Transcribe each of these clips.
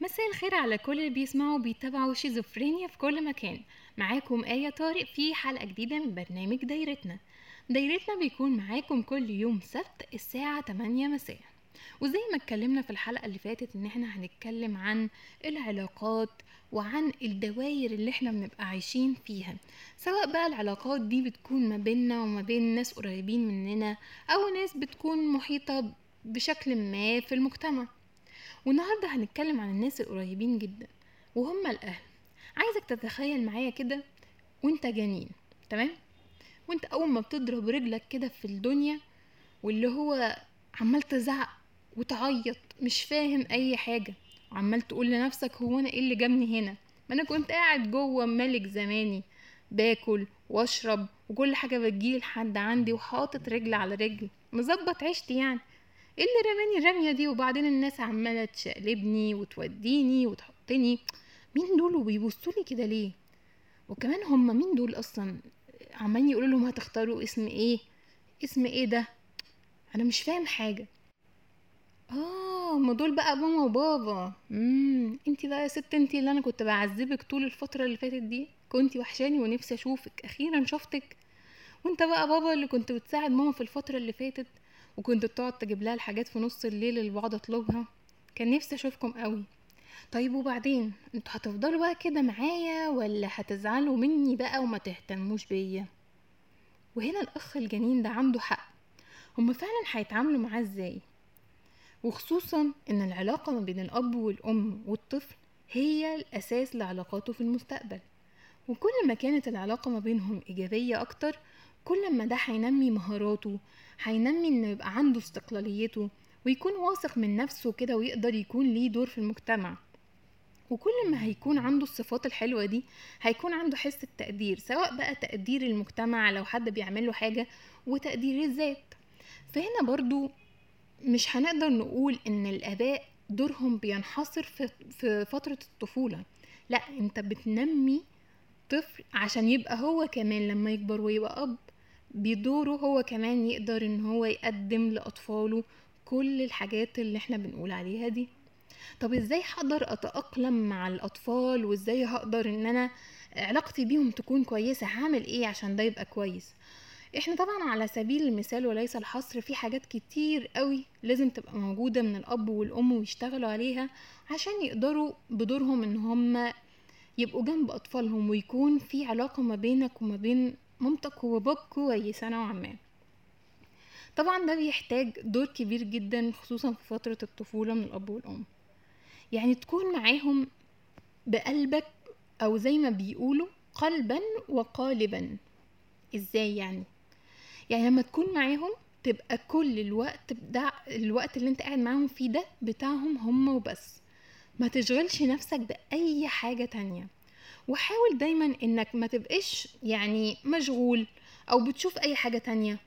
مساء الخير على كل اللي بيسمعوا وبيتابعوا شيزوفرينيا في كل مكان. معاكم آية طارق في حلقة جديدة من برنامج دايرتنا. دايرتنا بيكون معاكم كل يوم سبت الساعة 8 مساء. وزي ما اتكلمنا في الحلقة اللي فاتت إن إحنا هنتكلم عن العلاقات وعن الدوائر اللي إحنا بنبقى عايشين فيها. سواء بقى العلاقات دي بتكون ما بيننا وما بين ناس قريبين مننا أو ناس بتكون محيطة بشكل ما في المجتمع. والنهاردة هنتكلم عن الناس القريبين جدا وهم الأهل. عايزك تتخيل معايا كده وأنت جنين تمام؟ وأنت أول ما بتضرب رجلك كده في الدنيا واللي هو عمال تزعق وتعيط مش فاهم أي حاجة وعمال تقول لنفسك هو أنا إيه اللي جابني هنا؟ ما أنا كنت قاعد جوه ملك زماني باكل واشرب وكل حاجة بتجيلي لحد عندي وحاطط رجل على رجل مظبط عيشتي يعني. إيه اللي رماني الرمية دي وبعدين الناس عمالة تشقلبني وتوديني وتحطني. مين دول وبيبصولي كده ليه؟ وكمان هما مين دول أصلا؟ عمالين يقولوا لهم هتختاروا اسم إيه؟ اسم إيه ده؟ أنا مش فاهم حاجة. آه ما دول بقى ماما وبابا. امم انتي بقى يا ست انتي اللي أنا كنت بعذبك طول الفترة اللي فاتت دي. كنتي وحشاني ونفسي أشوفك أخيرا شفتك. وأنت بقى بابا اللي كنت بتساعد ماما في الفترة اللي فاتت. وكنت بتقعد تجيب لها الحاجات في نص الليل اللي بقعد اطلبها. كان نفسي اشوفكم قوي. طيب وبعدين؟ أنتوا هتفضلوا بقى كده معايا ولا هتزعلوا مني بقى وما تهتموش بيا؟ وهنا الأخ الجنين ده عنده حق. هما فعلا هيتعاملوا معاه إزاي؟ وخصوصا إن العلاقة ما بين الأب والأم والطفل هي الأساس لعلاقاته في المستقبل. وكل ما كانت العلاقة ما بينهم إيجابية أكتر كل ما ده هينمي مهاراته هينمي إنه يبقى عنده استقلاليته ويكون واثق من نفسه كده ويقدر يكون ليه دور في المجتمع. وكل ما هيكون عنده الصفات الحلوة دي هيكون عنده حس التقدير سواء بقى تقدير المجتمع لو حد بيعمله حاجة وتقدير الذات. فهنا برضو مش هنقدر نقول إن الآباء دورهم بينحصر في فترة الطفولة. لأ أنت بتنمي طفل عشان يبقى هو كمان لما يكبر ويبقى أب. بدوره هو كمان يقدر إن هو يقدم لأطفاله كل الحاجات اللي إحنا بنقول عليها دي. طب إزاي هقدر أتأقلم مع الأطفال؟ وإزاي هقدر إن أنا علاقتي بيهم تكون كويسة؟ هعمل إيه عشان ده يبقى كويس؟ إحنا طبعا على سبيل المثال وليس الحصر في حاجات كتير قوي لازم تبقى موجودة من الأب والأم ويشتغلوا عليها عشان يقدروا بدورهم إن هم يبقوا جنب أطفالهم ويكون في علاقة ما بينك وما بين مامتك وباباك كويسة نوعا ما. طبعا ده بيحتاج دور كبير جدا خصوصا في فترة الطفولة من الأب والأم. يعني تكون معاهم بقلبك أو زي ما بيقولوا قلبا وقالبا. إزاي يعني؟ يعني لما تكون معاهم تبقى كل الوقت ده الوقت اللي انت قاعد معاهم فيه ده بتاعهم هم وبس. ما تشغلش نفسك بأي حاجة تانية. وحاول دايما إنك ما تبقاش يعني مشغول أو بتشوف أي حاجة تانية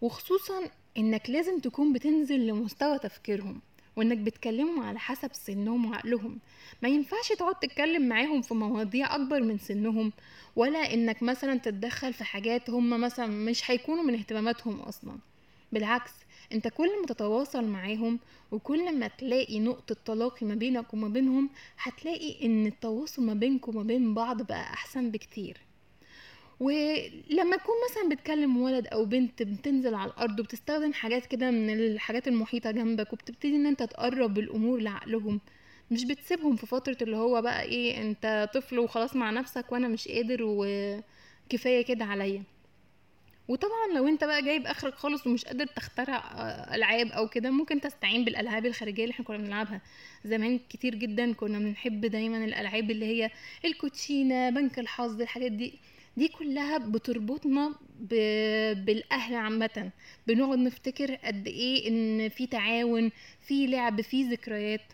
وخصوصا إنك لازم تكون بتنزل لمستوى تفكيرهم وإنك بتكلمهم على حسب سنهم وعقلهم. ما ينفعش تقعد تتكلم معاهم في مواضيع أكبر من سنهم ولا إنك مثلا تتدخل في حاجات هم مثلا مش هيكونوا من اهتماماتهم أصلا. بالعكس أنت كل ما تتواصل معاهم وكل ما تلاقي نقطة تلاقي ما بينك وما بينهم هتلاقي إن التواصل ما بينكم وما بين بعض بقى أحسن بكتير. ولما تكون مثلا بتكلم ولد أو بنت بتنزل على الأرض وبتستخدم حاجات كده من الحاجات المحيطة جنبك وبتبتدي إن أنت تقرب الأمور لعقلهم مش بتسيبهم في فترة اللي هو بقى إيه أنت طفل وخلاص مع نفسك وأنا مش قادر وكفاية كده عليا. وطبعا لو انت بقى جايب آخرك خالص ومش قادر تخترع ألعاب أو كده ممكن تستعين بالألعاب الخارجية اللي إحنا كنا بنلعبها زمان كتير جدا. كنا بنحب دايما الألعاب اللي هي الكوتشينة بنك الحظ الحاجات دي. دي كلها بتربطنا ب... بالأهل عامة. بنقعد نفتكر قد إيه إن في تعاون في لعب في ذكريات.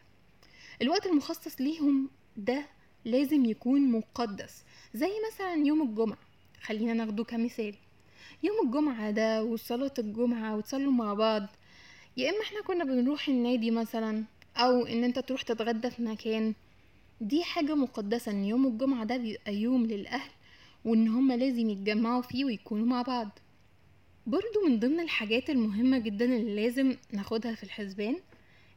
الوقت المخصص ليهم ده لازم يكون مقدس. زي مثلا يوم الجمعة. خلينا ناخده كمثال. يوم الجمعة ده وصلاة الجمعة وتصلوا مع بعض يا إما إحنا كنا بنروح النادي مثلا أو إن أنت تروح تتغدى في مكان. دي حاجة مقدسة إن يوم الجمعة ده بيبقى يوم للأهل وإن هما لازم يتجمعوا فيه ويكونوا مع بعض. برضو من ضمن الحاجات المهمة جدا اللي لازم ناخدها في الحسبان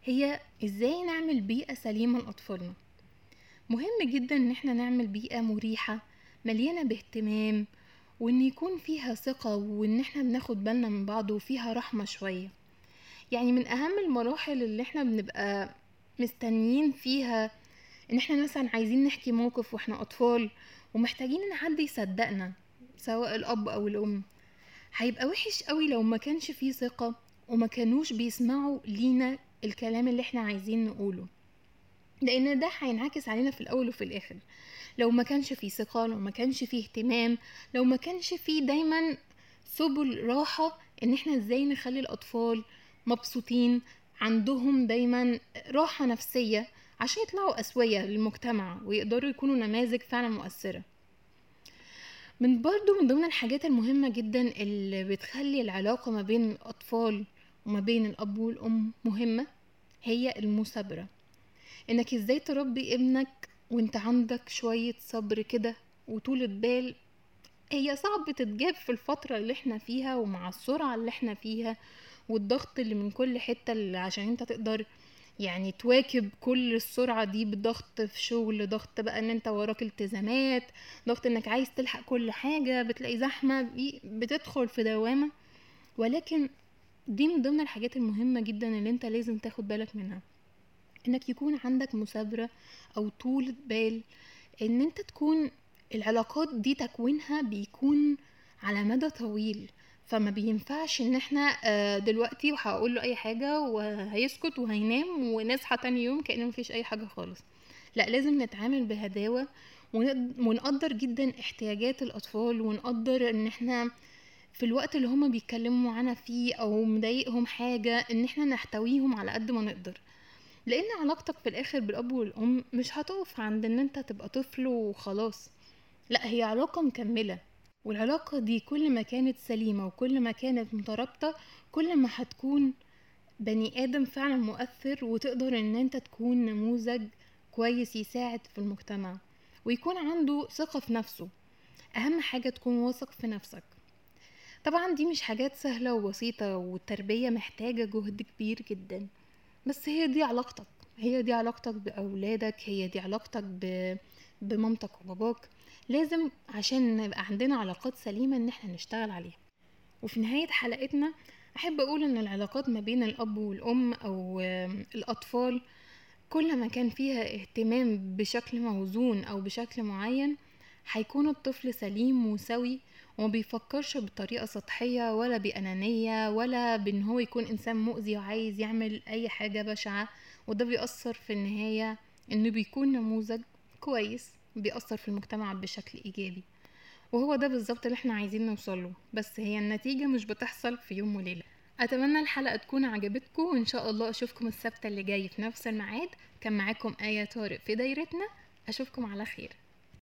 هي إزاي نعمل بيئة سليمة لأطفالنا. مهم جدا إن إحنا نعمل بيئة مريحة مليانة باهتمام وإن يكون فيها ثقة وإن إحنا بناخد بالنا من بعض وفيها رحمة شوية. يعني من أهم المراحل اللي إحنا بنبقى مستنيين فيها إن إحنا مثلا عايزين نحكي موقف وإحنا أطفال ومحتاجين إن حد يصدقنا سواء الأب أو الأم. هيبقى وحش قوي لو ما كانش فيه ثقة وما كانوش بيسمعوا لينا الكلام اللي إحنا عايزين نقوله. لأن ده هينعكس علينا في الأول وفي الآخر. لو ما كانش فيه ثقة لو ما كانش فيه اهتمام لو ما كانش فيه دايما سبل راحة إن إحنا إزاي نخلي الأطفال مبسوطين عندهم دايما راحة نفسية عشان يطلعوا أسوية للمجتمع ويقدروا يكونوا نماذج فعلا مؤثرة. من برضو من ضمن الحاجات المهمة جدا اللي بتخلي العلاقة ما بين الأطفال وما بين الأب والأم مهمة هي المثابرة. إنك إزاي تربي ابنك وإنت عندك شوية صبر كده وطولة بال هي صعب تتجاب في الفترة اللي إحنا فيها ومع السرعة اللي إحنا فيها والضغط اللي من كل حتة اللي عشان إنت تقدر يعني تواكب كل السرعة دي بضغط في شغل ضغط بقى إن إنت وراك التزامات ضغط إنك عايز تلحق كل حاجة بتلاقي زحمة بتدخل في دوامة. ولكن دي من ضمن الحاجات المهمة جدا اللي إنت لازم تاخد بالك منها. إنك يكون عندك مثابرة أو طولة بال إن أنت تكون العلاقات دي تكوينها بيكون على مدى طويل. فما بينفعش إن إحنا آه، دلوقتي وهقول له أي حاجة وهيسكت وهينام ونصحى تاني يوم كأن مفيش أي حاجة خالص. لا لازم نتعامل بهداوة ونق- ونقدر جدا احتياجات الأطفال ونقدر إن إحنا في الوقت اللي هما بيتكلموا معانا فيه أو مضايقهم حاجة إن إحنا نحتويهم على قد ما نقدر. لأن علاقتك في الآخر بالأب والأم مش هتقف عند إن أنت تبقى طفل وخلاص. لأ هي علاقة مكملة والعلاقة دي كل ما كانت سليمة وكل ما كانت مترابطة كل ما هتكون بني آدم فعلا مؤثر وتقدر إن أنت تكون نموذج كويس يساعد في المجتمع ويكون عنده ثقة في نفسه. أهم حاجة تكون واثق في نفسك. طبعا دي مش حاجات سهلة وبسيطة والتربية محتاجة جهد كبير جدا. بس هي دي علاقتك هي دي علاقتك بأولادك هي دي علاقتك ب... بمامتك وباباك. لازم عشان نبقى عندنا علاقات سليمة إن إحنا نشتغل عليها. وفي نهاية حلقتنا أحب أقول إن العلاقات ما بين الأب والأم أو آم، الأطفال كل ما كان فيها اهتمام بشكل موزون أو بشكل معين هيكون الطفل سليم وسوي وما بيفكرش بطريقة سطحية ولا بأنانية ولا بإن هو يكون إنسان مؤذي وعايز يعمل أي حاجة بشعة. وده بيأثر في النهاية إنه بيكون نموذج كويس بيأثر في المجتمع بشكل إيجابي. وهو ده بالظبط اللي إحنا عايزين نوصله بس هي النتيجة مش بتحصل في يوم وليلة. أتمنى الحلقة تكون عجبتكم وإن شاء الله أشوفكم السبت اللي جاي في نفس الميعاد. كان معاكم آية طارق في دايرتنا. أشوفكم على خير.